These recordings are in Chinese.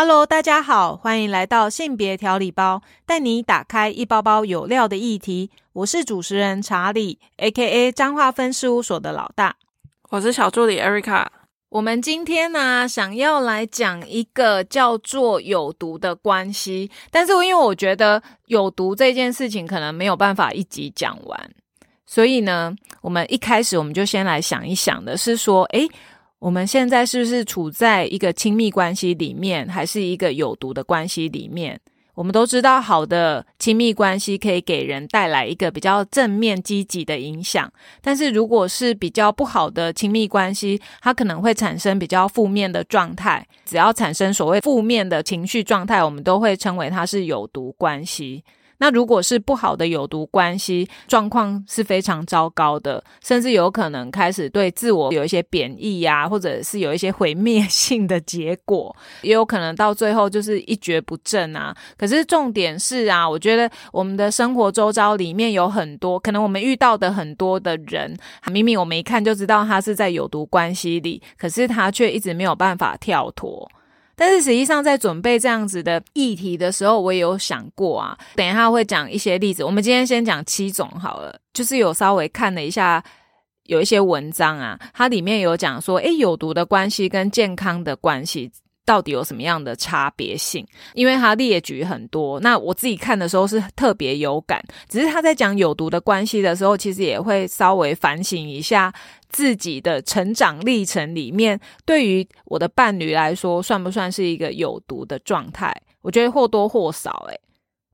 Hello，大家好，欢迎来到性别调理包，带你打开一包包有料的议题。我是主持人查理，A.K.A. 彰化分事务所的老大。我是小助理 Erica。我们今天呢，想要来讲一个叫做有毒的关系，但是因为我觉得有毒这件事情可能没有办法一集讲完，所以呢，我们一开始我们就先来想一想的是说，诶。我们现在是不是处在一个亲密关系里面，还是一个有毒的关系里面？我们都知道，好的亲密关系可以给人带来一个比较正面、积极的影响。但是，如果是比较不好的亲密关系，它可能会产生比较负面的状态。只要产生所谓负面的情绪状态，我们都会称为它是有毒关系。那如果是不好的有毒关系状况是非常糟糕的，甚至有可能开始对自我有一些贬义呀，或者是有一些毁灭 性的结果，也有可能到最后就是一蹶不振啊。可是重点是啊，我觉得我们的生活周遭里面有很多可能我们遇到的很多的人，明明我们一看就知道他是在有毒关系里，可是他却一直没有办法跳脱。但是实际上，在准备这样子的议题的时候，我也有想过啊。等一下会讲一些例子。我们今天先讲七种好了，就是有稍微看了一下，有一些文章啊，它里面有讲说，诶，有毒的关系跟健康的关系。到底有什么样的差别性？因为他列举很多，那我自己看的时候是特别有感。只是他在讲有毒的关系的时候，其实也会稍微反省一下自己的成长历程里面，对于我的伴侣来说，算不算是一个有毒的状态？我觉得或多或少，诶，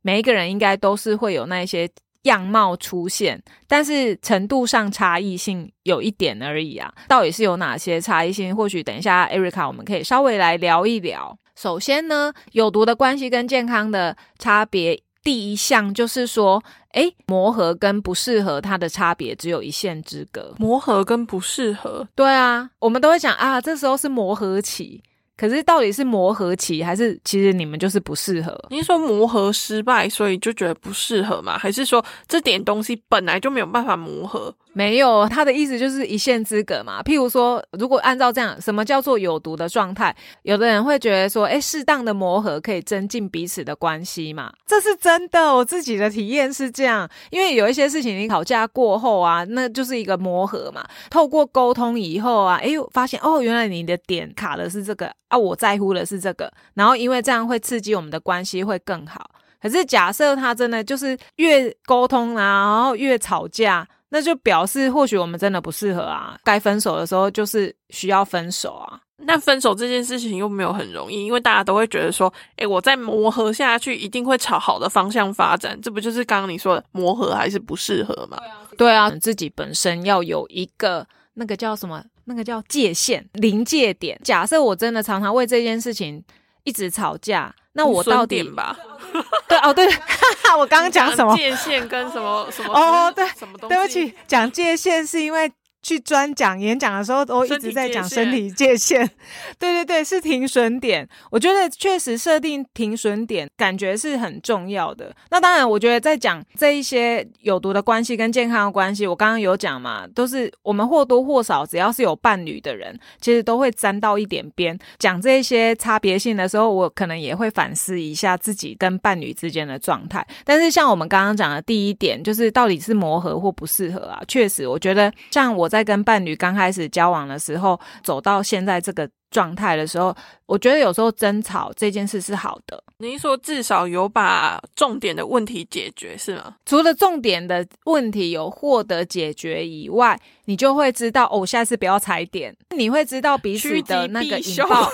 每一个人应该都是会有那些。样貌出现，但是程度上差异性有一点而已啊。到底是有哪些差异性？或许等一下，Erica 我们可以稍微来聊一聊。首先呢，有毒的关系跟健康的差别，第一项就是说，诶，磨合跟不适合它的差别只有一线之隔。磨合跟不适合，对啊，我们都会讲啊，这时候是磨合期。可是到底是磨合期，还是其实你们就是不适合？你是说磨合失败，所以就觉得不适合吗？还是说这点东西本来就没有办法磨合？没有，他的意思就是一线之隔嘛。譬如说，如果按照这样，什么叫做有毒的状态？有的人会觉得说，哎，适当的磨合可以增进彼此的关系嘛。这是真的，我自己的体验是这样。因为有一些事情，你吵架过后啊，那就是一个磨合嘛。透过沟通以后啊，哎，发现哦，原来你的点卡的是这个啊，我在乎的是这个。然后因为这样会刺激我们的关系会更好。可是假设他真的就是越沟通啊，然后越吵架。那就表示或许我们真的不适合啊，该分手的时候就是需要分手啊。那分手这件事情又没有很容易，因为大家都会觉得说，诶，我再磨合下去一定会朝好的方向发展，这不就是刚刚你说的磨合还是不适合吗？对啊，自己本身要有一个那个叫什么，那个叫界限临界点。假设我真的常常为这件事情一直吵架。那我到底吧？对哦，对，我刚刚讲什么界限跟什么什么？哦，对，什么东西？对不起，讲界限是因为。去专讲演讲的时候，都一直在讲身体界限。对对对，是停损点。我觉得确实设定停损点，感觉是很重要的。那当然，我觉得在讲这一些有毒的关系跟健康的关系，我刚刚有讲嘛，都是我们或多或少，只要是有伴侣的人，其实都会沾到一点边。讲这些差别性的时候，我可能也会反思一下自己跟伴侣之间的状态。但是像我们刚刚讲的第一点，就是到底是磨合或不适合啊？确实，我觉得像我。在跟伴侣刚开始交往的时候，走到现在这个状态的时候，我觉得有时候争吵这件事是好的。您说至少有把重点的问题解决是吗？除了重点的问题有获得解决以外，你就会知道哦，下次不要踩点。你会知道彼此的那个引爆。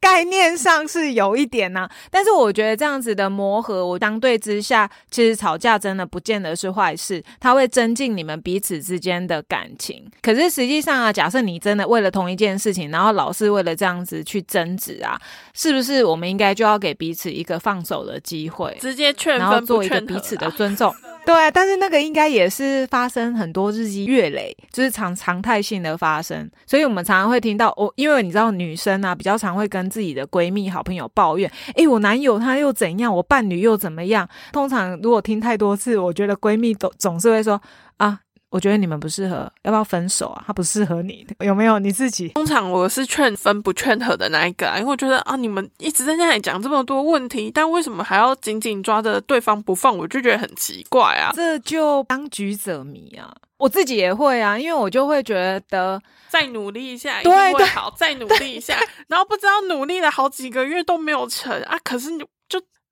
概念上是有一点呢，但是我觉得这样子的磨合，我相对之下，其实吵架真的不见得是坏事，它会增进你们彼此之间的感情。可是实际上啊，假设你真的为了同一件事情，然后老是为了这样子去争执啊，是不是我们应该就要给彼此一个放手的机会，直接劝然后做一个彼此的尊重？对，但是那个应该也是发生很多日积月累，就是常常态性的发生，所以我们常常会听到哦，因为你知道女生啊，比较常会跟自己的闺蜜、好朋友抱怨，诶，我男友他又怎样，我伴侣又怎么样。通常如果听太多次，我觉得闺蜜总总是会说啊。我觉得你们不适合，要不要分手啊？他不适合你，有没有你自己？通常我是劝分不劝和的那一个啊，因为我觉得啊，你们一直在那里讲这么多问题，但为什么还要紧紧抓着对方不放？我就觉得很奇怪啊。这就当局者迷啊！我自己也会啊，因为我就会觉得再努力一下，一定会好，再努力一下，然后不知道努力了好几个月都没有成啊，可是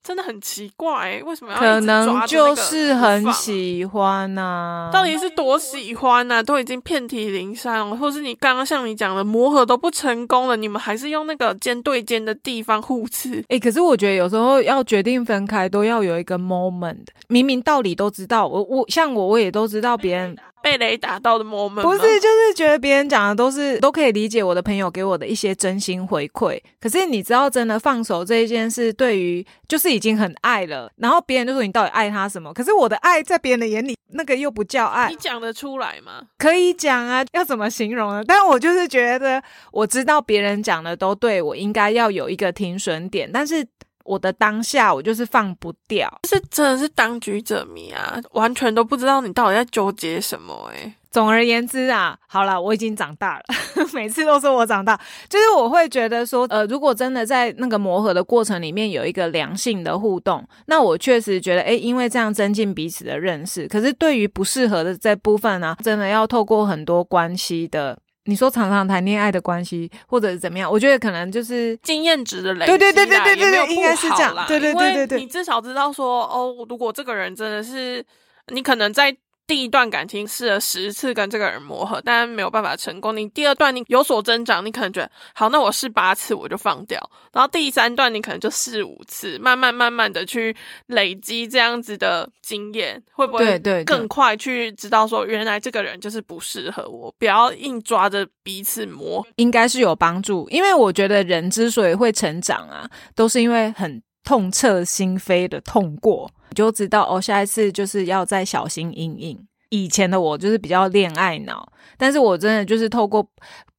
真的很奇怪、为什么可能就是很喜欢呐、到底是多喜欢呢、都已经遍体鳞伤了，或是你刚刚像你讲的磨合都不成功了，你们还是用那个肩对肩的地方互刺，哎、可是我觉得有时候要决定分开，都要有一个 moment。明明道理都知道，我我像我我也都知道别人被雷打到的 moment 不是，就是觉得别人讲的都是都可以理解我的朋友给我的一些真心回馈。可是你知道，真的放手这一件事，对于就是已经很爱了，然后别人就说你到底爱他什么？可是我的爱在别人的眼里，那个又不叫爱你。讲得出来吗？可以讲啊，要怎么形容呢？但我就是觉得，我知道别人讲的都对，我应该要有一个停损点，但是我的当下我就是放不掉。是真的是当局者迷啊，完全都不知道你到底在纠结什么哎、总而言之啊，好了，我已经长大了，每次都说我长大，就是我会觉得说，呃，如果真的在那个磨合的过程里面有一个良性的互动，那我确实觉得，诶，因为这样增进彼此的认识。可是对于不适合的这部分呢、真的要透过很多关系的，你说常常谈恋爱的关系，或者是怎么样，我觉得可能就是经验值的累积啦，对对对对对对也没有应该是这样对对对对对你至少知道说，哦，如果这个人真的是你可能在。第一段感情试了十次跟这个人磨合，但没有办法成功。你第二段你有所增长，你可能觉得好，那我试八次我就放掉。然后第三段你可能就试五次，慢慢慢慢的去累积这样子的经验，会不会对更快去知道说，原来这个人就是不适合我，不要硬抓着彼此磨。应该是有帮助，因为我觉得人之所以会成长啊，都是因为很痛彻心扉的痛过，你就知道哦，下一次就是要再小心翼翼。以前的我就是比较恋爱脑，但是我真的就是透过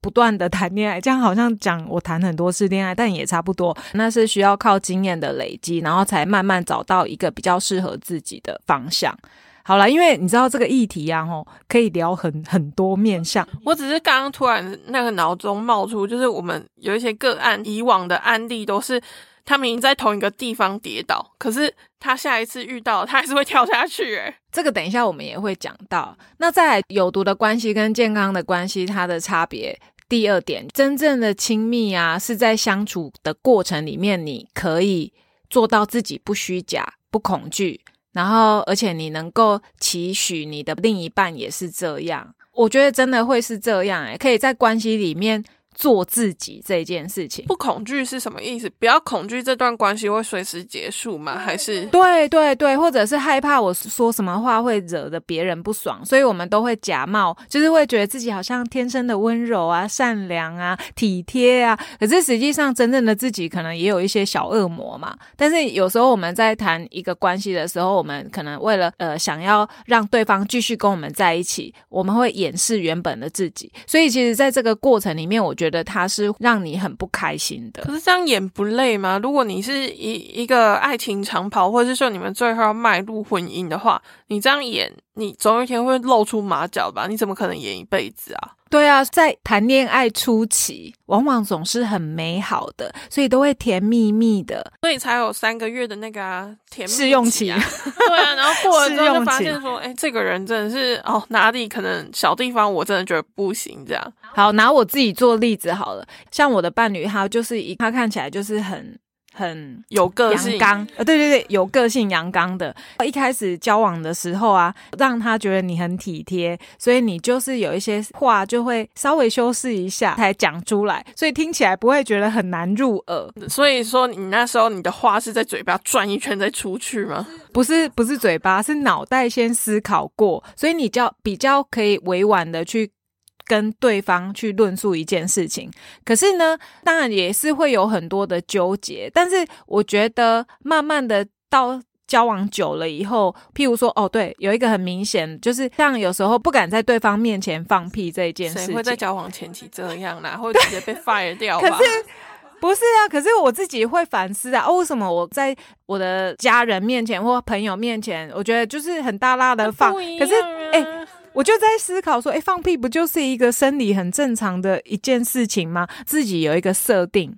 不断的谈恋爱，这样好像讲我谈很多次恋爱，但也差不多。那是需要靠经验的累积，然后才慢慢找到一个比较适合自己的方向。好了，因为你知道这个议题啊，吼，可以聊很很多面向。我只是刚刚突然那个脑中冒出，就是我们有一些个案，以往的案例都是他明明在同一个地方跌倒，可是他下一次遇到他还是会跳下去、欸，这个等一下我们也会讲到。那在有毒的关系跟健康的关系，它的差别。第二点，真正的亲密啊，是在相处的过程里面，你可以做到自己不虚假、不恐惧，然后而且你能够期许你的另一半也是这样。我觉得真的会是这样、欸，可以在关系里面做自己这件事情。不恐惧是什么意思？不要恐惧这段关系会随时结束吗？还是对对对，或者是害怕我说什么话会惹得别人不爽，所以我们都会假冒，就是会觉得自己好像天生的温柔啊、善良啊、体贴啊，可是实际上真正的自己可能也有一些小恶魔嘛。但是有时候我们在谈一个关系的时候，我们可能为了呃想要让对方继续跟我们在一起，我们会掩饰原本的自己，所以其实在这个过程里面，我觉得觉得他是让你很不开心的。可是这样演不累吗？如果你是一一个爱情长跑，或者是说你们最后要迈入婚姻的话，你这样演，你总有一天会露出马脚吧？你怎么可能演一辈子啊？对啊，在谈恋爱初期，往往总是很美好的，所以都会甜蜜蜜的。所以才有三个月的那个、啊、甜蜜试用期。啊，对啊，然后过了之后发现说，哎、这个人真的是哦，哪里可能小地方我真的觉得不行，这样。好，拿我自己做例子好了，像我的伴侣，他就是一，他看起来就是很很有个性。阳刚，呃，对对对，有个性阳刚的。一开始交往的时候啊，让他觉得你很体贴，所以你就是有一些话就会稍微修饰一下才讲出来，所以听起来不会觉得很难入耳。所以说，你那时候你的话是在嘴巴转一圈再出去吗？不是不是嘴巴，是脑袋先思考过，所以你较比较可以委婉的去跟对方去论述一件事情。可是呢，当然也是会有很多的纠结，但是我觉得慢慢的到。交往久了以后，譬如说，哦，对，有一个很明显，就是像有时候不敢在对方面前放屁这一件事情，谁会在交往前期这样啦？会直接被 fire 掉吧？可是不是啊，可是我自己会反思啊，哦，为什么我在我的家人面前或朋友面前，我觉得就是很大大的放，可是哎我就在思考说，哎，放屁不就是一个生理很正常的一件事情吗？自己有一个设定，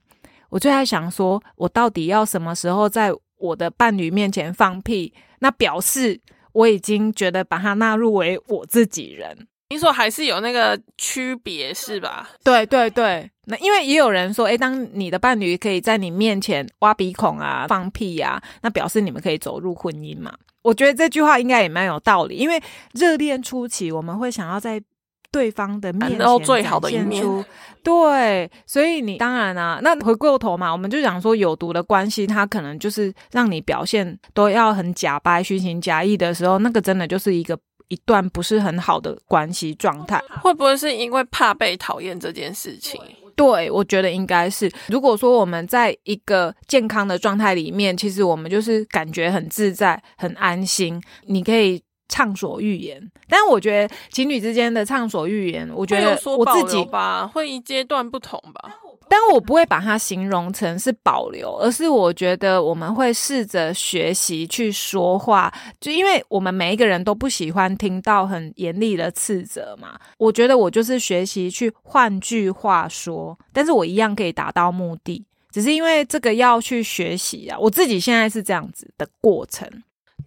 我就在想说，我到底要什么时候在我的伴侣面前放屁？那表示我已经觉得把它纳入为我自己人。你说还是有那个区别是吧？对对对，那因为也有人说，哎，当你的伴侣可以在你面前挖鼻孔啊、放屁呀，那表示你们可以走入婚姻嘛？我觉得这句话应该也蛮有道理，因为热恋初期我们会想要在对方的面前最好的一面，对，所以你当然啊，那回过头嘛，我们就讲说有毒的关系，它可能就是让你表现都要很假掰、虚情假意的时候，那个真的就是一个。一段不是很好的关系状态，会不会是因为怕被讨厌这件事情？对，我觉得应该是。如果说我们在一个健康的状态里面，其实我们就是感觉很自在、很安心，你可以畅所欲言。但我觉得情侣之间的畅所欲言，我觉得我自己吧，会一阶段不同吧。但我不会把它形容成是保留，而是我觉得我们会试着学习去说话，就因为我们每一个人都不喜欢听到很严厉的斥责嘛。我觉得我就是学习去换句话说，但是我一样可以达到目的，只是因为这个要去学习啊。我自己现在是这样子的过程。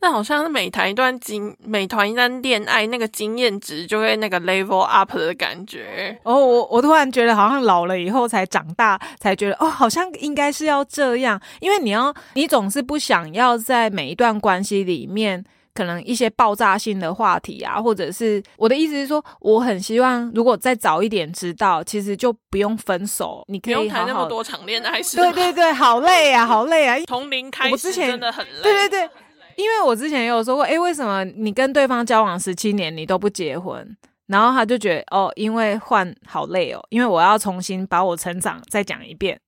那好像是每谈一段经，每谈一段恋爱，那个经验值就会那个 level up 的感觉。哦，我我突然觉得好像老了以后才长大，才觉得哦，好像应该是要这样。因为你要，你总是不想要在每一段关系里面，可能一些爆炸性的话题啊，或者是我的意思是说，我很希望如果再早一点知道，其实就不用分手，你可以谈那么多场恋爱。对对对，好累啊，好累啊，从零开始，我之前真的很累。对对对。因为我之前也有说过，哎，为什么你跟对方交往十七年，你都不结婚？然后他就觉得，哦，因为换好累哦，因为我要重新把我成长再讲一遍。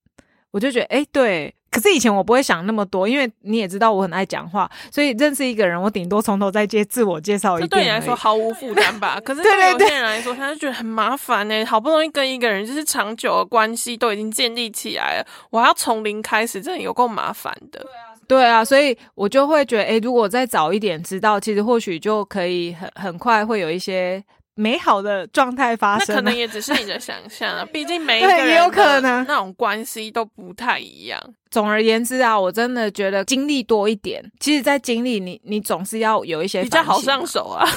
我就觉得，哎，对。可是以前我不会想那么多，因为你也知道我很爱讲话，所以认识一个人，我顶多从头再接自我介绍一遍。对你来说毫无负担吧？可是对有些人来说，他就觉得很麻烦呢。好不容易跟一个人就是长久的关系都已经建立起来了，我要从零开始，真的有够麻烦的。对啊。对啊，所以我就会觉得，哎，如果再早一点知道，其实或许就可以很很快会有一些美好的状态发生。那可能也只是你的想象啊，毕竟每一个人有可能那种关系都不太一样。总而言之啊，我真的觉得经历多一点，其实，在经历你，你总是要有一些比较好上手啊。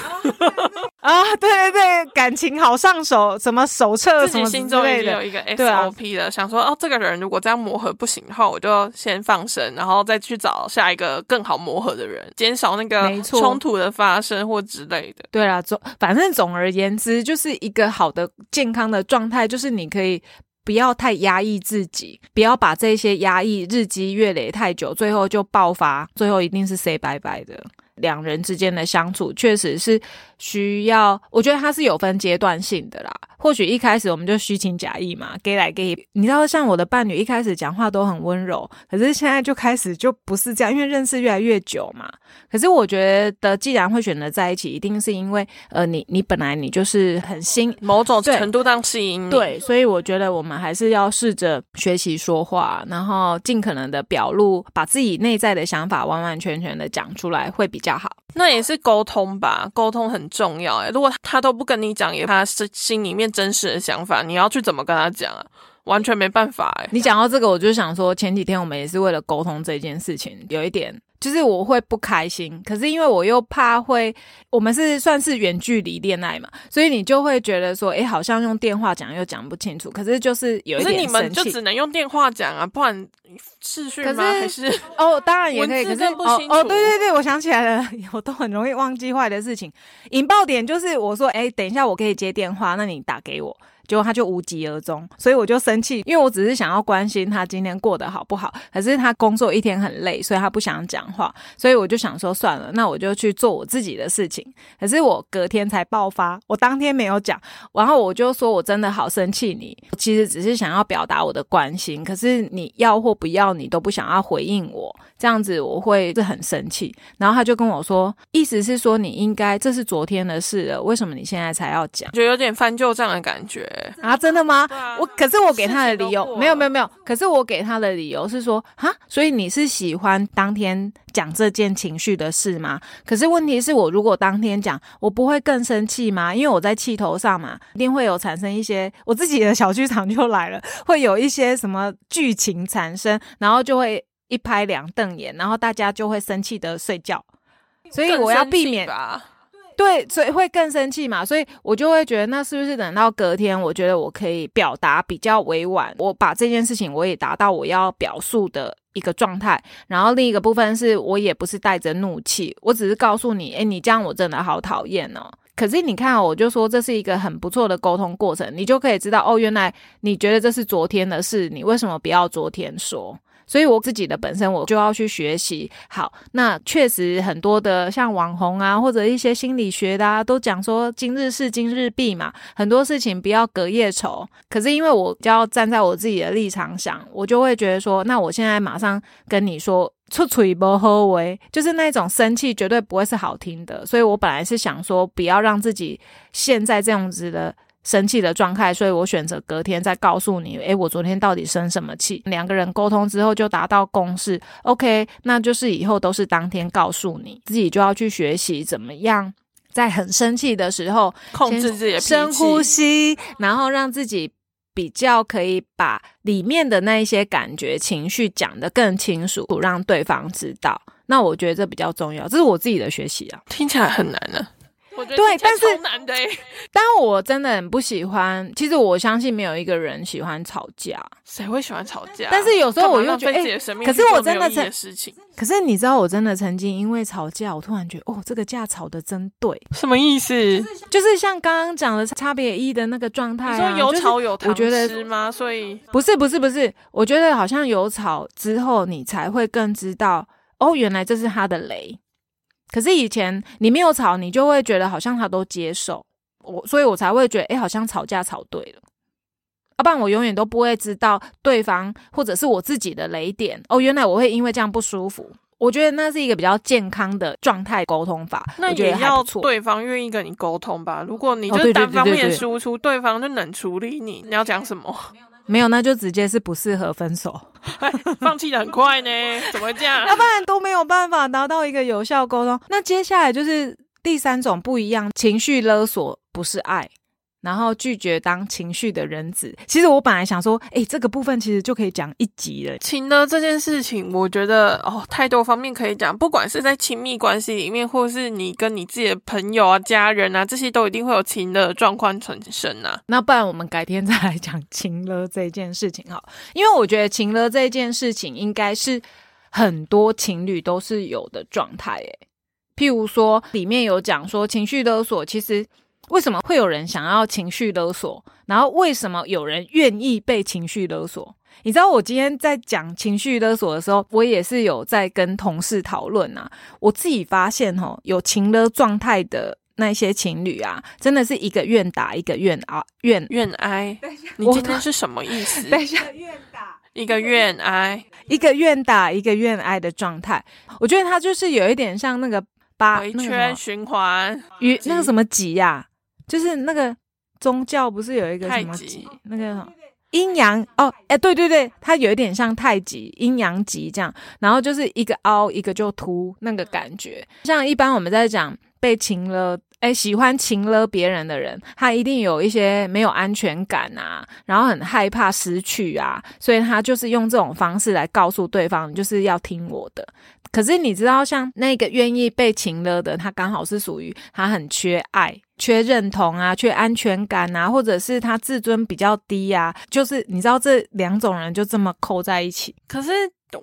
啊，对 对对，感情好上手，什么手册什么心中已经有一个 SOP 了，想说哦，这个人如果这样磨合不行的话，我就先放生，然后再去找下一个更好磨合的人，减少那个冲突的发生或之类的。对啊，总反正总而言之，就是一个好的健康的状态，就是你可以不要太压抑自己，不要把这些压抑日积月累太久，最后就爆发，最后一定是 say 拜拜的。两人之间的相处确实是需要，我觉得它是有分阶段性的啦。或许一开始我们就虚情假意嘛，给来给，你知道，像我的伴侣一开始讲话都很温柔，可是现在就开始就不是这样，因为认识越来越久嘛。可是我觉得，既然会选择在一起，一定是因为呃，你你本来你就是很新，某种程度上吸引你。对，所以我觉得我们还是要试着学习说话，然后尽可能的表露，把自己内在的想法完完全全的讲出来，会比较好。那也是沟通吧，沟通很重要哎。如果他都不跟你讲，也他是心里面真实的想法，你要去怎么跟他讲啊？完全没办法哎。你讲到这个，我就想说，前几天我们也是为了沟通这件事情，有一点。就是我会不开心，可是因为我又怕会，我们是算是远距离恋爱嘛，所以你就会觉得说，哎，好像用电话讲又讲不清楚。可是就是有一点你们就只能用电话讲啊，不然视讯吗？还是哦，当然也 可以，可是。哦，对对对，我想起来了，我都很容易忘记坏的事情。引爆点就是我说，哎，等一下我可以接电话，那你打给我。结果他就无疾而终，所以我就生气，因为我只是想要关心他今天过得好不好。可是他工作一天很累，所以他不想讲话，所以我就想说算了，那我就去做我自己的事情。可是我隔天才爆发，我当天没有讲，然后我就说我真的好生气你，其实只是想要表达我的关心，可是你要或不要，你都不想要回应我，这样子我会是很生气。然后他就跟我说，意思是说你应该这是昨天的事了，为什么你现在才要讲？就有点翻旧账的感觉。啊，真的吗？啊我可是我给他的理由没有没有没有，可是我给他的理由是说哈，所以你是喜欢当天讲这件情绪的事吗？可是问题是我如果当天讲，我不会更生气吗？因为我在气头上嘛，一定会有产生一些我自己的小剧场就来了，会有一些什么剧情产生，然后就会一拍两瞪眼，然后大家就会生气的睡觉。所以我要避免吧。对，所以会更生气嘛，所以我就会觉得，那是不是等到隔天，我觉得我可以表达比较委婉，我把这件事情我也达到我要表述的一个状态，然后另一个部分是我也不是带着怒气，我只是告诉你，诶，你这样我真的好讨厌哦。可是你看，我就说这是一个很不错的沟通过程，你就可以知道哦，原来你觉得这是昨天的事，你为什么不要昨天说？所以我自己的本身我就要去学习。好，那确实很多的像网红啊，或者一些心理学的啊，都讲说今日事今日毕嘛，很多事情不要隔夜仇。可是因为我就要站在我自己的立场想，我就会觉得说，那我现在马上跟你说。出嘴不喝为，就是那种生气绝对不会是好听的，所以我本来是想说不要让自己现在这样子的生气的状态，所以我选择隔天再告诉你，诶，我昨天到底生什么气？两个人沟通之后就达到共识，OK，那就是以后都是当天告诉你，自己就要去学习怎么样。在很生气的时候，控制自己的深呼吸，然后让自己比较可以把里面的那一些感觉、情绪讲得更清楚，让对方知道。那我觉得这比较重要，这是我自己的学习啊。听起来很难呢、我对但是 但我真的很不喜欢，其实我相信没有一个人喜欢吵架。谁会喜欢吵架？但是有时候我又觉得干嘛浪费自己的生命可是我真的曾可是你知道，我真的曾经因为吵架，我突然觉得，哦，这个架吵得真对，什么意思？就是像刚刚讲的差别一的那个状态、啊。说有吵有糖我觉得吃吗？所以不是不是不是，我觉得好像有吵之后，你才会更知道哦，原来这是他的雷。可是以前你没有吵，你就会觉得好像他都接受我，所以我才会觉得，哎，好像吵架吵对了。要、不然我永远都不会知道对方或者是我自己的雷点哦。原来我会因为这样不舒服。我觉得那是一个比较健康的状态沟通法，那也要。对方愿意跟你沟通吧。如果你就是单方面输出，对方就冷处理你，你要讲什么？没有，那就直接是不适合分手。放弃的很快呢，怎么会这样？要不然都没有办法达到一个有效沟通。那接下来就是第三种不一样，情绪勒索不是爱，然后拒绝当情绪的人子。其实我本来想说，诶，这个部分其实就可以讲一集了。情呢这件事情，我觉得哦，太多方面可以讲，不管是在亲密关系里面，或是你跟你自己的朋友啊、家人啊，这些都一定会有情的状况产生啊。那不然我们改天再来讲情勒这件事情好，因为我觉得情勒这件事情应该是很多情侣都是有的状态诶。譬如说，里面有讲说情绪勒索，其实为什么会有人想要情绪勒索？然后为什么有人愿意被情绪勒索？你知道我今天在讲情绪勒索的时候，我也是有在跟同事讨论啊。我自己发现哦，有情勒状态的那些情侣啊，真的是一个愿打一个愿啊愿。愿挨，你今天是什么意思？等一下，一个愿挨，一个愿打一个愿挨的状态，我觉得他就是有一点像那个八圈循环，与那个什么集呀、就是那个宗教不是有一个什么太极极那个阴阳哦，哎，对对对，它有一点像太极阴阳极这样，然后就是一个凹一个就凸那个感觉，像一般我们在讲被情了。哎，喜欢情了别人的人，他一定有一些没有安全感啊，然后很害怕失去啊，所以他就是用这种方式来告诉对方，你就是要听我的。可是你知道，像那个愿意被情了的，他刚好是属于他很缺爱、缺认同啊、缺安全感啊，或者是他自尊比较低啊，就是你知道这两种人就这么扣在一起。可是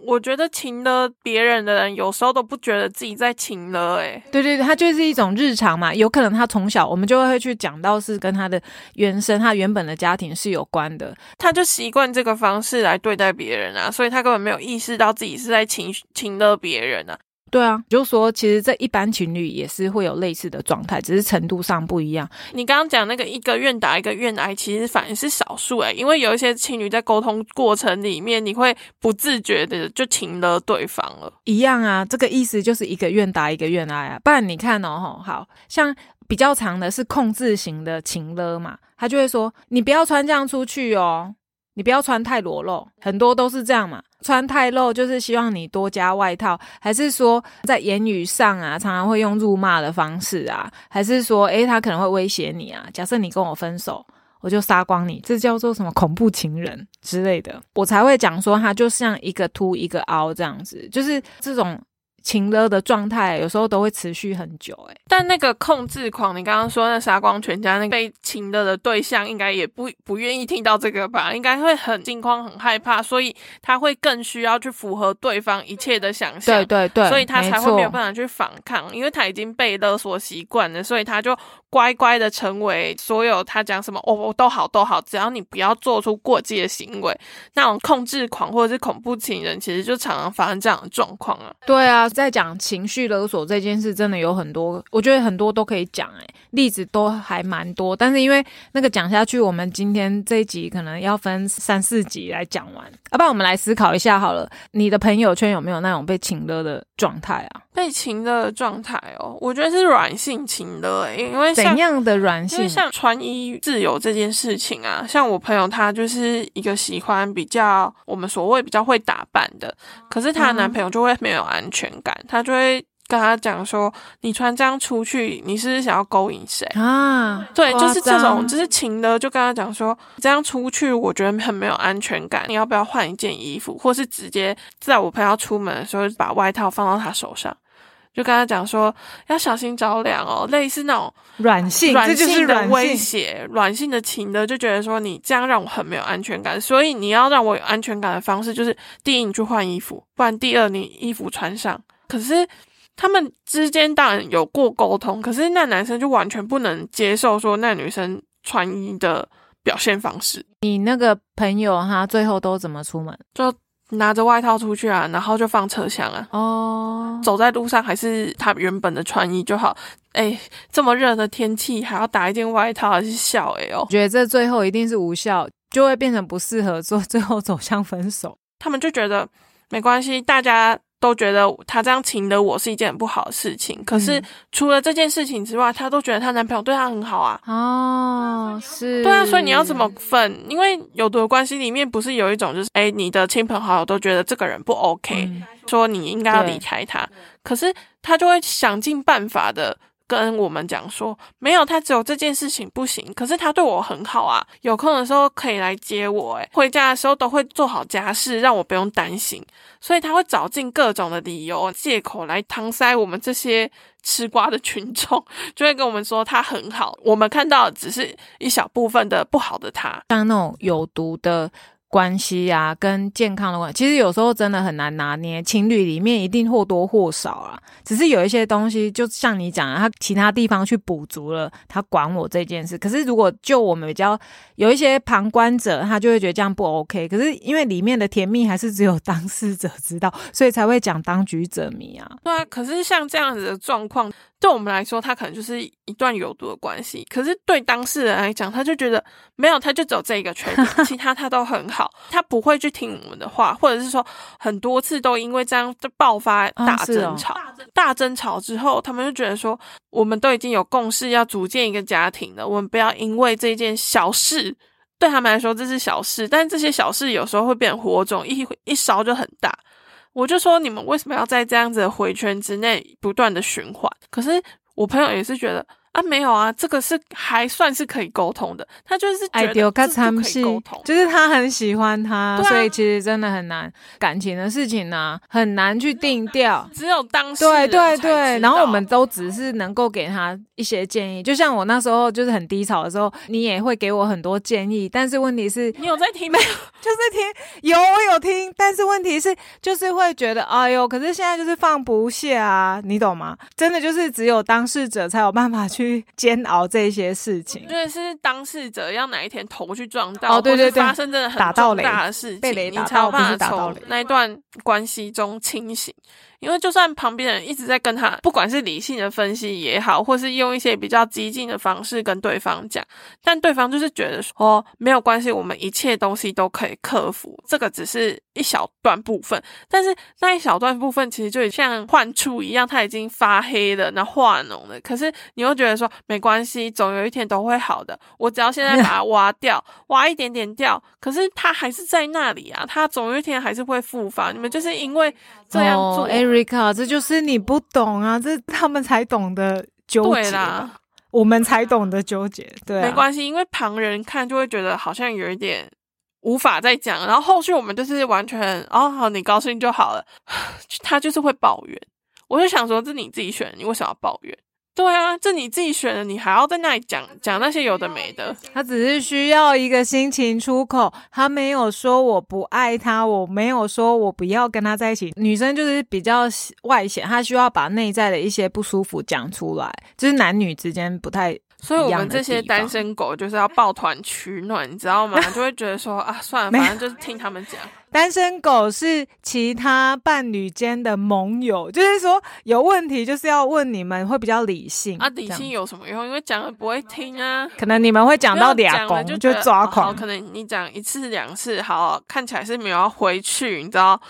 我觉得情了别人的人，有时候都不觉得自己在情了、欸，对对对，他就是一种日常嘛，有可能他从小我们就会去讲到是跟他的原生、他原本的家庭是有关的。他就习惯这个方式来对待别人啊，所以他根本没有意识到自己是在情情了别人啊。对啊，就说其实这一般情侣也是会有类似的状态，只是程度上不一样。你刚刚讲那个一个愿打一个愿挨，其实反而是少数诶，因为有一些情侣在沟通过程里面，你会不自觉的就情了对方了。一样啊，这个意思就是一个愿打一个愿挨啊。不然你看哦，吼，好像比较长的是控制型的情了嘛，他就会说你不要穿这样出去哦。你不要穿太裸露，很多都是这样嘛。穿太露就是希望你多加外套，还是说在言语上啊，常常会用辱骂的方式啊，还是说，诶，他可能会威胁你啊？假设你跟我分手，我就杀光你，这叫做什么恐怖情人之类的，我才会讲说他就像一个凸一个凹这样子，就是这种。情勒的状态有时候都会持续很久，哎，但那个控制狂，你刚刚说那杀光全家那个被情勒的对象，应该也不不愿意听到这个吧？应该会很惊慌、很害怕，所以他会更需要去符合对方一切的想象，对对对，所以他才会没有办法去反抗，因为他已经被勒索习惯了，所以他就乖乖的成为所有他讲什么哦都好都好，只要你不要做出过激的行为，那种控制狂或者是恐怖情人，其实就常常发生这样的状况啊。对啊。在讲情绪勒索这件事，真的有很多，我觉得很多都可以讲，哎，例子都还蛮多。但是因为那个讲下去，我们今天这一集可能要分三四集来讲完。要不然我们来思考一下好了，你的朋友圈有没有那种被情勒的状态啊？被情勒的状态哦，我觉得是软性情勒，因为怎样的软性？像穿衣自由这件事情啊，像我朋友她就是一个喜欢比较我们所谓比较会打扮的，可是她的男朋友就会没有安全感，他就会跟他讲说：“你穿这样出去，你是想要勾引谁啊？”对，就是这种，就是情的，就跟他讲说：“这样出去，我觉得很没有安全感，你要不要换一件衣服，或是直接在我朋友出门的时候把外套放到他手上。”就跟他讲说要小心着凉哦，类似那种软性、软性的威胁、软性的情的，就觉得说你这样让我很没有安全感，所以你要让我有安全感的方式，就是第一你去换衣服，不然第二你衣服穿上。可是他们之间当然有过沟通，可是那男生就完全不能接受说那女生穿衣的表现方式。你那个朋友他最后都怎么出门？就。拿着外套出去啊，然后就放车厢啊。哦，走在路上还是他原本的穿衣就好。哎，这么热的天气还要打一件外套，还是笑哎哦。觉得这最后一定是无效，就会变成不适合做，最后走向分手。他们就觉得没关系，大家。都觉得她这样请的我是一件很不好的事情，可是除了这件事情之外，她都觉得她男朋友对她很好啊。哦，是，对啊，所以你要怎么分？因为有毒的关系里面不是有一种就是，哎，你的亲朋好友都觉得这个人不 OK，说你应该要离开他，可是他就会想尽办法的。跟我们讲说，没有他只有这件事情不行，可是他对我很好啊，有空的时候可以来接我，诶回家的时候都会做好家事，让我不用担心，所以他会找尽各种的理由借口来搪塞我们这些吃瓜的群众，就会跟我们说他很好，我们看到只是一小部分的不好的他，像那种有毒的。关系啊，跟健康的关系，其实有时候真的很难拿捏。情侣里面一定或多或少啊，只是有一些东西，就像你讲，他其他地方去补足了，他管我这件事。可是如果就我们比较有一些旁观者，他就会觉得这样不 OK。可是因为里面的甜蜜还是只有当事者知道，所以才会讲当局者迷啊。对啊，可是像这样子的状况。对我们来说，他可能就是一段有毒的关系。可是对当事人来讲，他就觉得没有，他就只有这一个缺点，其他他都很好。他不会去听我们的话，或者是说很多次都因为这样就爆发大争吵。大争吵之后，他们就觉得说，我们都已经有共识要组建一个家庭了，我们不要因为这件小事，对他们来说这是小事，但这些小事有时候会变火种，一一烧就很大。我就说你们为什么要在这样子的回圈之内不断的循环？可是我朋友也是觉得。啊，没有啊，这个是还算是可以沟通的。他就是觉得这可以沟通，就是他很喜欢他，所以其实真的很难感情的事情呢，很难去定调。只有当时对对对，然后我们都只是能够给他一些建议。就像我那时候就是很低潮的时候，你也会给我很多建议。但是问题是，你有在听没有？就是听，有我有听。但是问题是，就是会觉得，哎呦，可是现在就是放不下啊，你懂吗？真的就是只有当事者才有办法去。去煎熬这些事情，因为，是当事者要哪一天头去撞到，哦，对对对，发生真的很重大的事情，被雷打到，不是打到那一段关系中清醒。因为就算旁边人一直在跟他，不管是理性的分析也好，或是用一些比较激进的方式跟对方讲，但对方就是觉得说哦没有关系，我们一切东西都可以克服，这个只是一小段部分，但是那一小段部分其实就像患处一样，它已经发黑了，那化脓了。可是你又觉得说没关系，总有一天都会好的，我只要现在 把它挖掉，挖一点点掉，可是它还是在那里啊，它总有一天还是会复发。你们就是因为这样做，哦，Erica，这就是你不懂啊，这他们才懂得纠结。对啦，我们才懂得纠结，对、啊，没关系，因为旁人看就会觉得好像有一点无法再讲，然后后续我们就是完全哦，好，你高兴就好了。他就是会抱怨，我就想说，这你自己选，你为什么要抱怨？对啊，这你自己选的，你还要在那里讲讲那些有的没的。他只是需要一个心情出口，他没有说我不爱他，我没有说我不要跟他在一起。女生就是比较外显，她需要把内在的一些不舒服讲出来，就是男女之间不太所以我们这些单身狗就是要抱团取暖，你知道吗？就会觉得说啊，算了，反正就是听他们讲。单身狗是其他伴侣间的盟友，就是说有问题就是要问你们，会比较理性啊，理性有什么用？因为讲了不会听啊。可能你们会讲到不要俩公就抓狂，可能你讲一次两次，好看起来是没有要回去，你知道，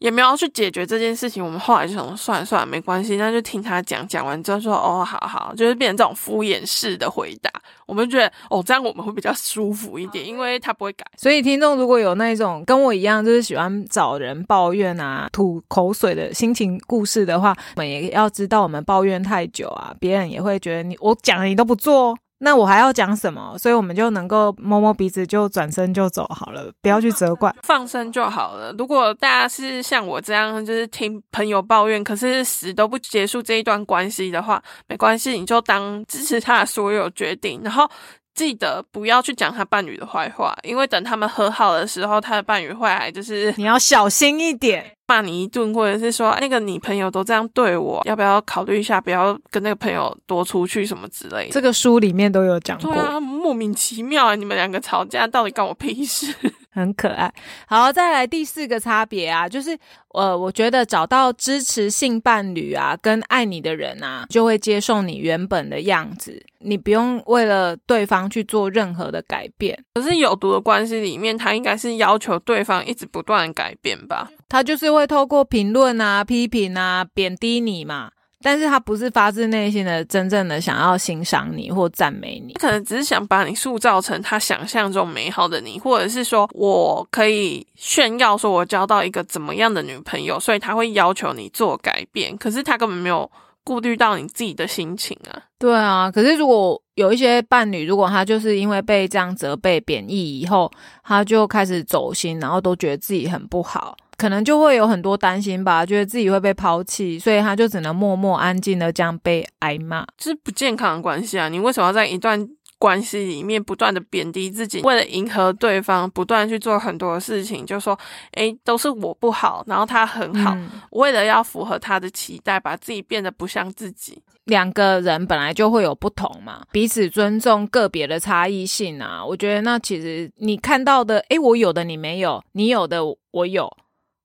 也没有去解决这件事情。我们后来就想，算了算了，没关系，那就听他讲。讲完之后说，哦，好好，就是变成这种敷衍式的回答。我们就觉得，哦，这样我们会比较舒服一点，因为他不会改。所以听众如果有那种跟我一样，就是喜欢找人抱怨啊、吐口水的心情故事的话，我们也要知道，我们抱怨太久啊，别人也会觉得你我讲了你都不做，那我还要讲什么？所以我们就能够摸摸鼻子就转身就走好了，不要去责怪。放生就好了。如果大家是像我这样，就是听朋友抱怨，可是死都不结束这一段关系的话，没关系，你就当支持他的所有决定，然后记得不要去讲他伴侣的坏话，因为等他们和好的时候，他的伴侣会来就是你要小心一点。骂你一顿，或者是说那个你朋友都这样对我，要不要考虑一下，不要跟那个朋友多出去什么之类的。这个书里面都有讲过，对啊，莫名其妙啊！你们两个吵架到底干我屁事？很可爱。好，再来第四个差别啊，就是呃，我觉得找到支持性伴侣啊，跟爱你的人啊，就会接受你原本的样子，你不用为了对方去做任何的改变。可是有毒的关系里面，他应该是要求对方一直不断改变吧？他就是会透过评论啊、批评啊、贬低你嘛，但是他不是发自内心的真正的想要欣赏你或赞美你。他可能只是想把你塑造成他想象中美好的你，或者是说我可以炫耀说我交到一个怎么样的女朋友，所以他会要求你做改变。可是他根本没有顾虑到你自己的心情啊。对啊，可是如果有一些伴侣，如果他就是因为被这样责备、贬义以后，他就开始走心，然后都觉得自己很不好，可能就会有很多担心吧，觉得自己会被抛弃，所以他就只能默默安静的这样被挨骂。这是不健康的关系啊！你为什么要在一段关系里面不断的贬低自己，为了迎合对方，不断去做很多的事情，就说，诶，都是我不好，然后他很好，嗯为了要符合他的期待，把自己变得不像自己。两个人本来就会有不同嘛，彼此尊重个别的差异性啊。我觉得那其实你看到的，诶，我有的你没有，你有的我有。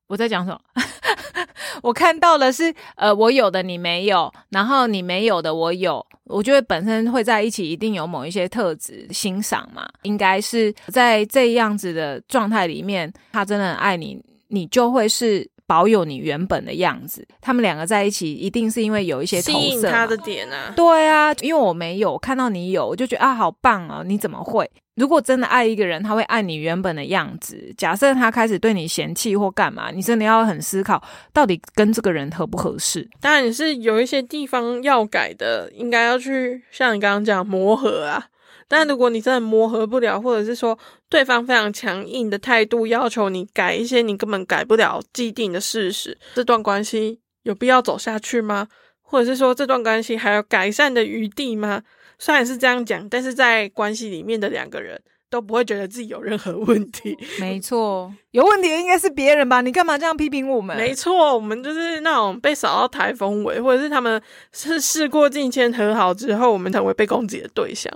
我在讲什么？我看到的是，呃，我有的你没有，然后你没有的我有。我觉得本身会在一起，一定有某一些特质欣赏嘛，应该是在这样子的状态里面，他真的很爱你，你就会是保有你原本的样子。他们两个在一起，一定是因为有一些吸投射他的点啊，对啊，因为我没有看到你有，我就觉得啊，好棒啊！你怎么会？如果真的爱一个人，他会爱你原本的样子。假设他开始对你嫌弃或干嘛，你真的要很思考，到底跟这个人合不合适。当然是有一些地方要改的，应该要去像你刚刚讲磨合啊。但如果你真的磨合不了，或者是说对方非常强硬的态度要求你改一些你根本改不了既定的事实，这段关系有必要走下去吗？或者是说这段关系还有改善的余地吗？虽然是这样讲，但是在关系里面的两个人都不会觉得自己有任何问题。没错，有问题的应该是别人吧？你干嘛这样批评我们？没错，我们就是那种被扫到台风尾，或者是他们是事过境迁和好之后，我们成为被攻击的对象。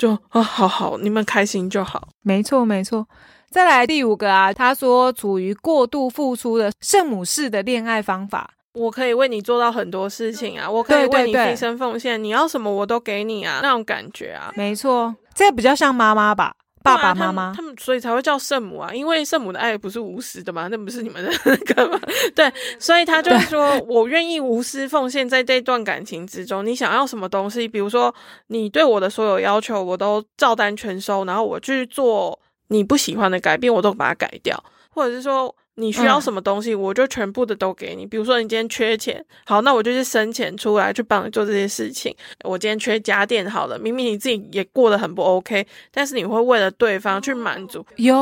就啊，好好，你们开心就好。没错，没错。再来第五个啊，他说处于过度付出的圣母式的恋爱方法。我可以为你做到很多事情啊，我可以为你牺牲奉献，你要什么我都给你啊，那种感觉啊，没错，这个比较像妈妈吧。爸爸妈妈，他们所以才会叫圣母啊，因为圣母的爱不是无私的嘛，那不是你们的 那个嘛？对，所以他就是说我愿意无私奉献在这段感情之中。你想要什么东西，比如说你对我的所有要求，我都照单全收，然后我去做你不喜欢的改变，我都把它改掉，或者是说。你需要什么东西，我就全部的都给你。比如说，你今天缺钱，好，那我就去生钱出来去帮你做这些事情。我今天缺家电，好了，明明你自己也过得很不 OK，但是你会为了对方去满足。有，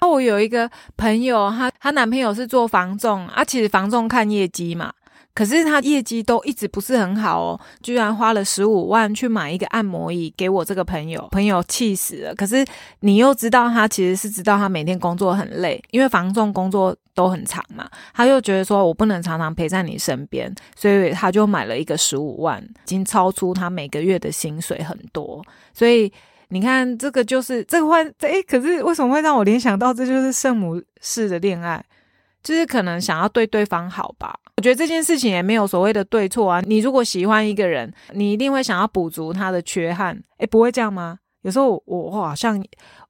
那我有一个朋友，她她男朋友是做房仲啊，其实房仲看业绩嘛。可是他业绩都一直不是很好哦，居然花了十五万去买一个按摩椅给我这个朋友，朋友气死了。可是你又知道他其实是知道他每天工作很累，因为房仲工作都很长嘛，他又觉得说我不能常常陪在你身边，所以他就买了一个十五万，已经超出他每个月的薪水很多。所以你看，这个就是这个会诶，可是为什么会让我联想到这就是圣母式的恋爱？就是可能想要对对方好吧，我觉得这件事情也没有所谓的对错啊。你如果喜欢一个人，你一定会想要补足他的缺憾，诶，不会这样吗？有时候我好像。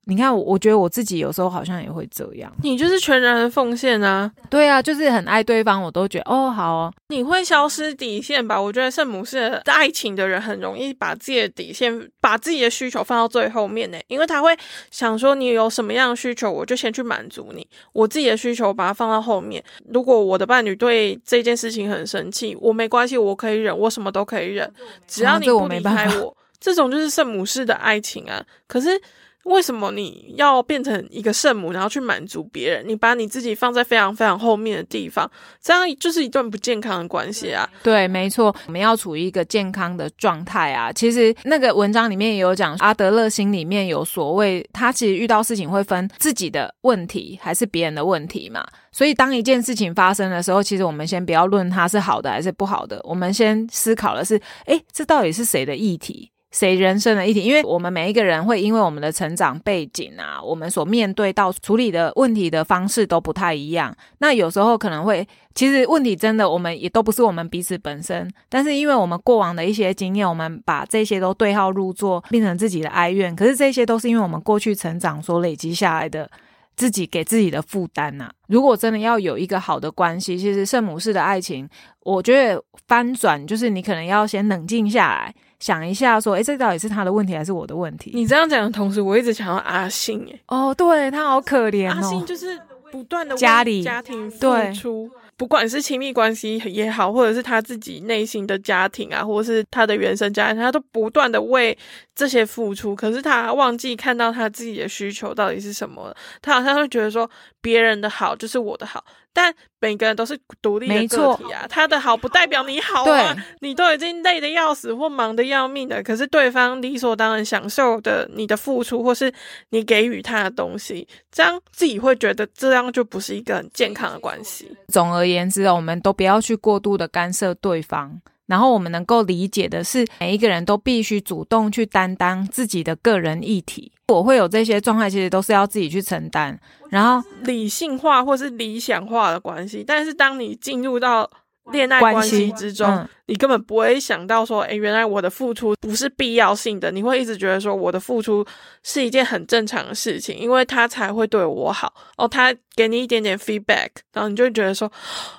你看，我我觉得我自己有时候好像也会这样。你就是全然的奉献啊，对啊，就是很爱对方，我都觉得哦好哦。你会消失底线吧？我觉得圣母是爱情的人，很容易把自己的底线、把自己的需求放到最后面呢，因为他会想说你有什么样的需求，我就先去满足你。我自己的需求把它放到后面。如果我的伴侣对这件事情很生气，我没关系，我可以忍，我什么都可以忍，只要你不离开我。这种就是圣母式的爱情啊。可是。为什么你要变成一个圣母，然后去满足别人？你把你自己放在非常非常后面的地方，这样就是一段不健康的关系啊！对，没错，我们要处于一个健康的状态啊。其实那个文章里面也有讲，阿德勒心里面有所谓，他其实遇到事情会分自己的问题还是别人的问题嘛。所以当一件事情发生的时候，其实我们先不要论它是好的还是不好的，我们先思考的是，诶，这到底是谁的议题？谁人生的议题？因为我们每一个人会因为我们的成长背景啊，我们所面对到处理的问题的方式都不太一样。那有时候可能会，其实问题真的我们也都不是我们彼此本身，但是因为我们过往的一些经验，我们把这些都对号入座，变成自己的哀怨。可是这些都是因为我们过去成长所累积下来的自己给自己的负担呐。如果真的要有一个好的关系，其实圣母式的爱情，我觉得翻转就是你可能要先冷静下来。想一下，说，哎，这到底是他的问题还是我的问题？你这样讲的同时，我一直想到阿信，哎，哦，对他好可怜哦，阿信就是不断的家里家庭付出。不管是亲密关系也好，或者是他自己内心的家庭啊，或者是他的原生家庭，他都不断的为这些付出。可是他忘记看到他自己的需求到底是什么。他好像会觉得说，别人的好就是我的好，但每个人都是独立的个体啊。他的好不代表你好啊。你都已经累得要死或忙得要命的，可是对方理所当然享受的你的付出，或是你给予他的东西，这样自己会觉得这样就不是一个很健康的关系。总而言之，我们都不要去过度的干涉对方，然后我们能够理解的是，每一个人都必须主动去担当自己的个人议题。我会有这些状态，其实都是要自己去承担。然后理性化或是理想化的关系，但是当你进入到恋爱关系之中，你根本不会想到说，哎，原来我的付出不是必要性的。你会一直觉得说，我的付出是一件很正常的事情，因为他才会对我好哦。他给你一点点 feedback，然后你就觉得说，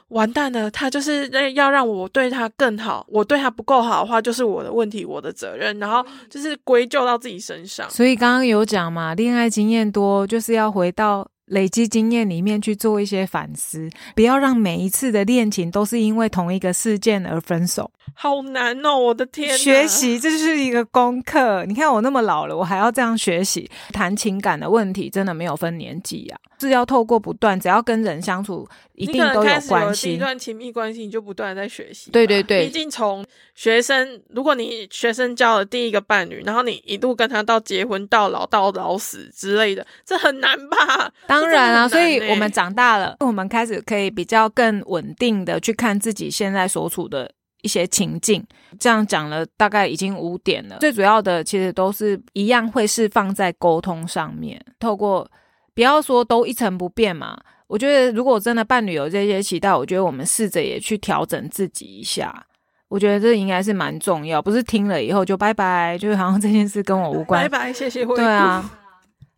完蛋了，他就是要让我对他更好。我对他不够好的话，就是我的问题，我的责任，然后就是归咎到自己身上。所以刚刚有讲嘛，恋爱经验多，就是要回到。累积经验里面去做一些反思，不要让每一次的恋情都是因为同一个事件而分手。好难哦，我的天！学习这就是一个功课。你看我那么老了，我还要这样学习。谈情感的问题真的没有分年纪啊，是要透过不断，只要跟人相处，一定都有关系。一段亲密关系，你就不断在学习。对对对，毕竟从学生，如果你学生交了第一个伴侣，然后你一路跟他到结婚、到老、到老死之类的，这很难吧？当然啊，所以我们长大了，我们开始可以比较更稳定的去看自己现在所处的一些情境。这样讲了，大概已经五点了。最主要的其实都是一样，会是放在沟通上面。透过不要说都一成不变嘛，我觉得如果真的伴侣有这些期待，我觉得我们试着也去调整自己一下。我觉得这应该是蛮重要，不是听了以后就拜拜，就是好像这件事跟我无关。拜拜，谢谢。对啊。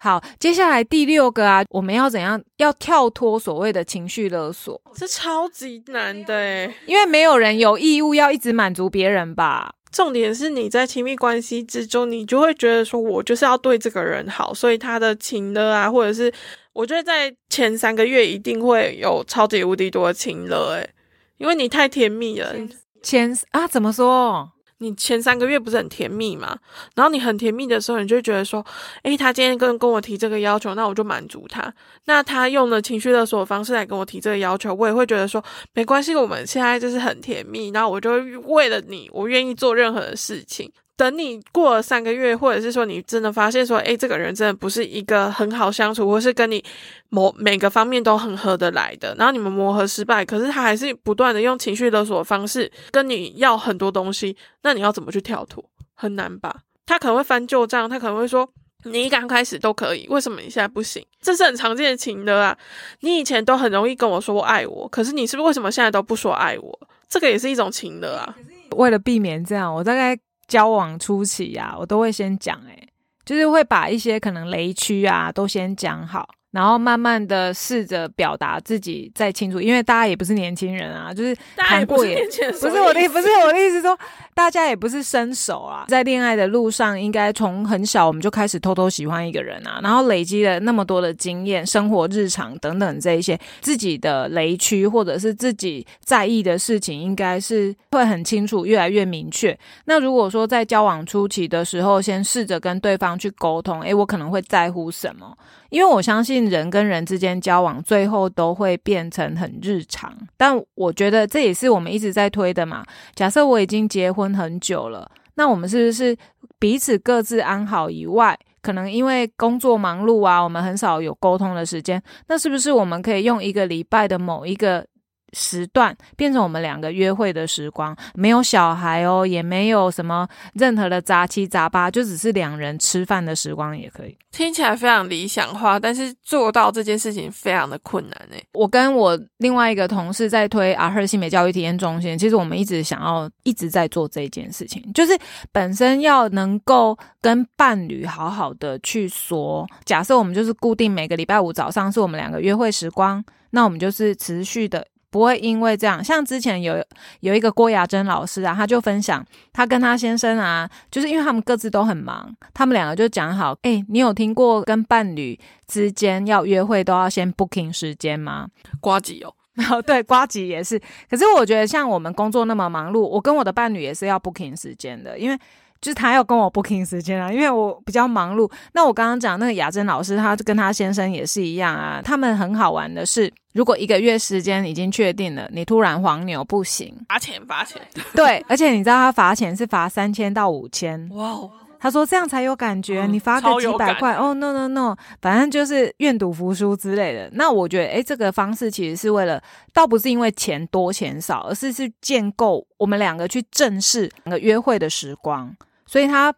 好，接下来第六个啊，我们要怎样？要跳脱所谓的情绪勒索，这超级难的诶，因为没有人有义务要一直满足别人吧。重点是你在亲密关系之中，你就会觉得说，我就是要对这个人好，所以他的情勒啊，或者是我觉得在前三个月一定会有超级无敌多的情勒，诶，因为你太甜蜜了。前啊，怎么说？你前三个月不是很甜蜜嘛？然后你很甜蜜的时候，你就觉得说，诶，他今天跟跟我提这个要求，那我就满足他。那他用了情绪勒索的方式来跟我提这个要求，我也会觉得说，没关系，我们现在就是很甜蜜。然后我就为了你，我愿意做任何的事情。等你过了三个月，或者是说你真的发现说，哎，这个人真的不是一个很好相处，或是跟你某每个方面都很合得来的，然后你们磨合失败，可是他还是不断的用情绪勒索的方式跟你要很多东西，那你要怎么去跳脱？很难吧？他可能会翻旧账，他可能会说，你刚开始都可以，为什么你现在不行？这是很常见的情的啊！你以前都很容易跟我说我爱我，可是你是不是为什么现在都不说爱我？这个也是一种情的啊！为了避免这样，我大概。交往初期啊，我都会先讲，诶，就是会把一些可能雷区啊都先讲好。然后慢慢的试着表达自己再清楚，因为大家也不是年轻人啊，就是谈过也不是我的，不是我的意思说，大家也不是生手啊，在恋爱的路上，应该从很小我们就开始偷偷喜欢一个人啊，然后累积了那么多的经验、生活日常等等这一些自己的雷区或者是自己在意的事情，应该是会很清楚，越来越明确。那如果说在交往初期的时候，先试着跟对方去沟通，诶，我可能会在乎什么？因为我相信人跟人之间交往，最后都会变成很日常。但我觉得这也是我们一直在推的嘛。假设我已经结婚很久了，那我们是不是彼此各自安好以外，可能因为工作忙碌啊，我们很少有沟通的时间？那是不是我们可以用一个礼拜的某一个？时段变成我们两个约会的时光，没有小孩哦，也没有什么任何的杂七杂八，就只是两人吃饭的时光也可以。听起来非常理想化，但是做到这件事情非常的困难诶。我跟我另外一个同事在推阿赫性美教育体验中心，其实我们一直想要一直在做这件事情，就是本身要能够跟伴侣好好的去说，假设我们就是固定每个礼拜五早上是我们两个约会时光，那我们就是持续的。不会因为这样，像之前有有一个郭雅珍老师啊，他就分享他跟他先生啊，就是因为他们各自都很忙，他们两个就讲好，哎，你有听过跟伴侣之间要约会都要先 booking 时间吗？瓜吉哦，然 后对瓜吉也是，可是我觉得像我们工作那么忙碌，我跟我的伴侣也是要 booking 时间的，因为。就是他要跟我 booking 时间啊，因为我比较忙碌。那我刚刚讲那个雅珍老师，他跟他先生也是一样啊。他们很好玩的是，如果一个月时间已经确定了，你突然黄牛不行，罚钱罚钱。对，而且你知道他罚钱是罚三千到五千。哇哦，他说这样才有感觉，你罚个几百块，哦 no no no，反正就是愿赌服输之类的。那我觉得，哎，这个方式其实是为了，倒不是因为钱多钱少，而是是建构我们两个去正视两个约会的时光。所以他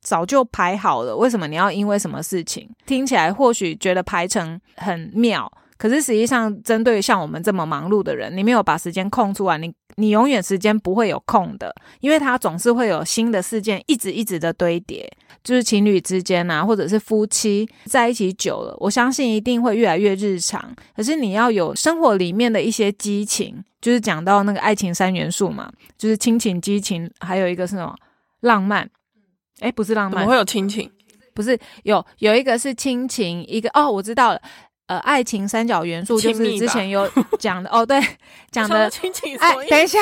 早就排好了，为什么你要因为什么事情？听起来或许觉得排程很妙，可是实际上针对像我们这么忙碌的人，你没有把时间空出来，你你永远时间不会有空的，因为他总是会有新的事件一直一直的堆叠。就是情侣之间啊，或者是夫妻在一起久了，我相信一定会越来越日常。可是你要有生活里面的一些激情，就是讲到那个爱情三元素嘛，就是亲情、激情，还有一个是什么？浪漫，哎，不是浪漫，怎么会有亲情？不是有有一个是亲情，一个哦，我知道了，呃，爱情三角元素就是之前有讲的 哦，对，讲的亲情。哎，等一下，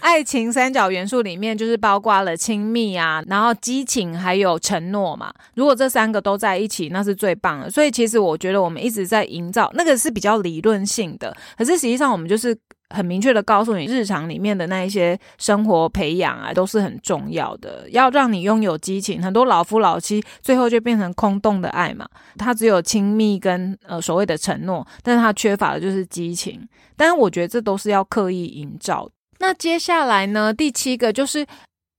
爱情三角元素里面就是包括了亲密啊，然后激情还有承诺嘛。如果这三个都在一起，那是最棒的。所以其实我觉得我们一直在营造那个是比较理论性的，可是实际上我们就是。很明确的告诉你，日常里面的那一些生活培养啊，都是很重要的，要让你拥有激情。很多老夫老妻最后就变成空洞的爱嘛，他只有亲密跟呃所谓的承诺，但是他缺乏的就是激情。但是我觉得这都是要刻意营造。那接下来呢，第七个就是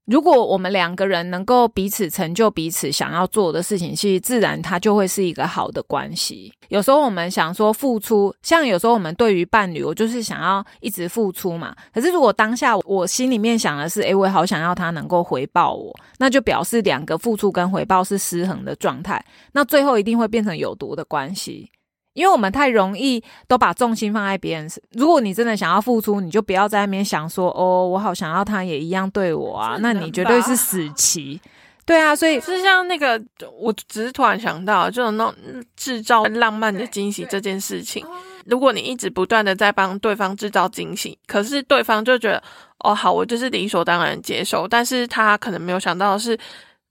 如果我们两个人能够彼此成就彼此想要做的事情，其实自然它就会是一个好的关系。有时候我们想说付出，像有时候我们对于伴侣，我就是想要一直付出嘛。可是如果当下我心里面想的是，诶，我好想要他能够回报我，那就表示两个付出跟回报是失衡的状态，那最后一定会变成有毒的关系。因为我们太容易都把重心放在别人身。如果你真的想要付出，你就不要在那边想说哦，我好想要他也一样对我啊，那你绝对是死棋。对啊，所以是像那个，我只是突然想到，就是那种制造浪漫的惊喜这件事情。如果你一直不断的在帮对方制造惊喜，可是对方就觉得哦好，我就是理所当然接受，但是他可能没有想到的是。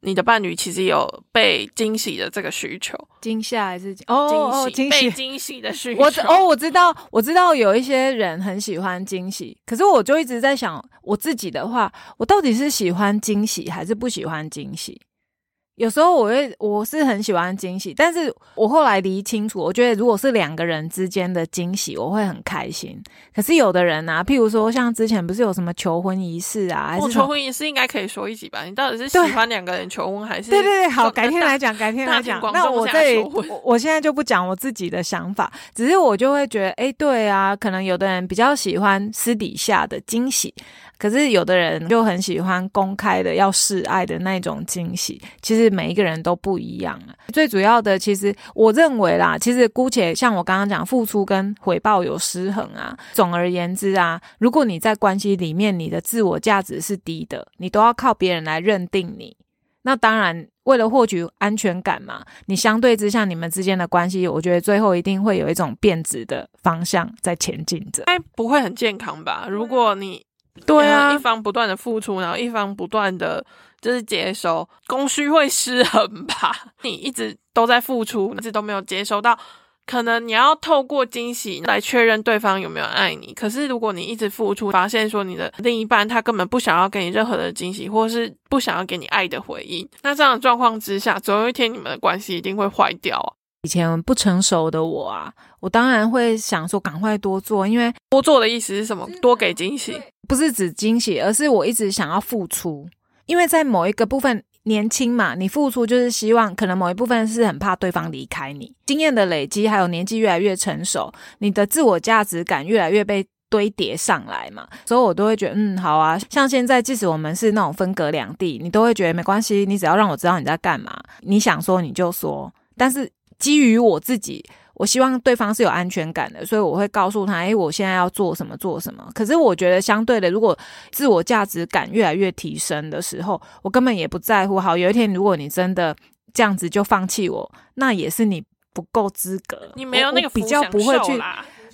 你的伴侣其实有被惊喜的这个需求，惊吓还是哦惊喜？被惊喜的需求。我哦，我知道，我知道有一些人很喜欢惊喜，可是我就一直在想，我自己的话，我到底是喜欢惊喜还是不喜欢惊喜？有时候我会，我是很喜欢惊喜，但是我后来理清楚，我觉得如果是两个人之间的惊喜，我会很开心。可是有的人啊，譬如说像之前不是有什么求婚仪式啊，还是求婚仪式应该可以说一集吧？你到底是喜欢两个人求婚还是？对对对，好，改天来讲，改天来讲。那我这我我现在就不讲我自己的想法，只是我就会觉得，哎，对啊，可能有的人比较喜欢私底下的惊喜。可是有的人就很喜欢公开的要示爱的那种惊喜，其实每一个人都不一样啊。最主要的，其实我认为啦，其实姑且像我刚刚讲，付出跟回报有失衡啊。总而言之啊，如果你在关系里面你的自我价值是低的，你都要靠别人来认定你。那当然，为了获取安全感嘛，你相对之下你们之间的关系，我觉得最后一定会有一种变质的方向在前进着。哎，不会很健康吧？如果你。对啊，一方不断的付出，然后一方不断的就是接收，供需会失衡吧？你一直都在付出，一直都没有接收到，可能你要透过惊喜来确认对方有没有爱你。可是如果你一直付出，发现说你的另一半他根本不想要给你任何的惊喜，或是不想要给你爱的回应，那这样的状况之下，总有一天你们的关系一定会坏掉啊。以前不成熟的我啊，我当然会想说赶快多做，因为多做的意思是什么？多给惊喜，不是指惊喜，而是我一直想要付出。因为在某一个部分年轻嘛，你付出就是希望，可能某一部分是很怕对方离开你。经验的累积，还有年纪越来越成熟，你的自我价值感越来越被堆叠上来嘛，所以我都会觉得，嗯，好啊。像现在，即使我们是那种分隔两地，你都会觉得没关系，你只要让我知道你在干嘛，你想说你就说，但是。基于我自己，我希望对方是有安全感的，所以我会告诉他：，哎，我现在要做什么，做什么。可是我觉得相对的，如果自我价值感越来越提升的时候，我根本也不在乎。好，有一天如果你真的这样子就放弃我，那也是你不够资格。你没有那个比较不会去，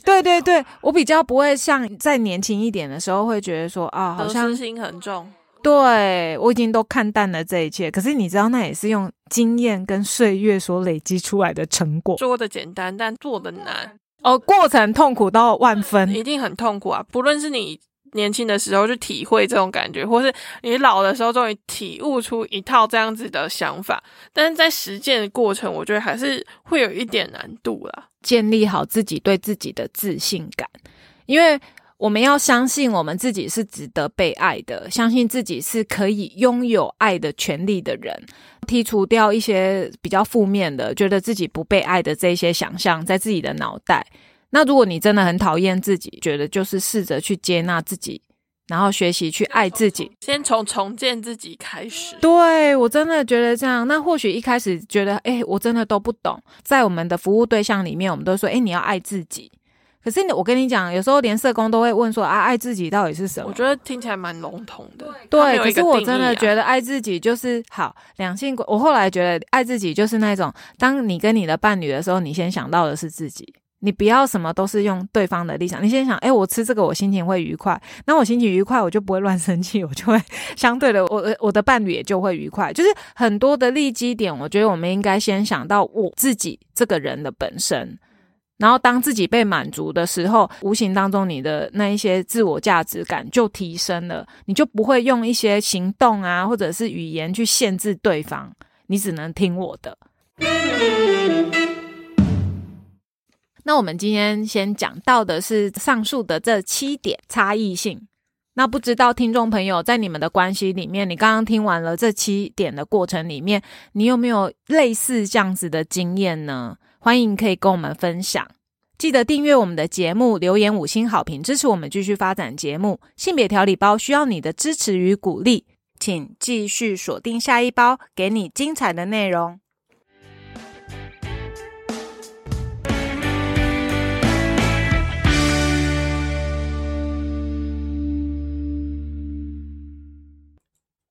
对对对，我比较不会像在年轻一点的时候会觉得说啊，好像心很重。对我已经都看淡了这一切，可是你知道，那也是用经验跟岁月所累积出来的成果。说的简单，但做的难哦，过程痛苦到万分，一定很痛苦啊！不论是你年轻的时候去体会这种感觉，或是你老的时候终于体悟出一套这样子的想法，但是在实践的过程，我觉得还是会有一点难度啦。建立好自己对自己的自信感，因为。我们要相信我们自己是值得被爱的，相信自己是可以拥有爱的权利的人，剔除掉一些比较负面的，觉得自己不被爱的这些想象在自己的脑袋。那如果你真的很讨厌自己，觉得就是试着去接纳自己，然后学习去爱自己，先从重建自己开始。对我真的觉得这样。那或许一开始觉得，哎，我真的都不懂。在我们的服务对象里面，我们都说，哎，你要爱自己。可是我跟你讲，有时候连社工都会问说啊，爱自己到底是什么？我觉得听起来蛮笼统的。对，可是我真的觉得爱自己就是好两性。我后来觉得爱自己就是那种，当你跟你的伴侣的时候，你先想到的是自己，你不要什么都是用对方的立场。你先想，哎，我吃这个我心情会愉快，那我心情愉快，我就不会乱生气，我就会相对的，我我的伴侣也就会愉快。就是很多的利基点，我觉得我们应该先想到我自己这个人的本身。然后，当自己被满足的时候，无形当中你的那一些自我价值感就提升了，你就不会用一些行动啊，或者是语言去限制对方，你只能听我的。那我们今天先讲到的是上述的这七点差异性。那不知道听众朋友在你们的关系里面，你刚刚听完了这七点的过程里面，你有没有类似这样子的经验呢？欢迎可以跟我们分享。记得订阅我们的节目，留言五星好评，支持我们继续发展节目。性别调理包需要你的支持与鼓励，请继续锁定下一包，给你精彩的内容。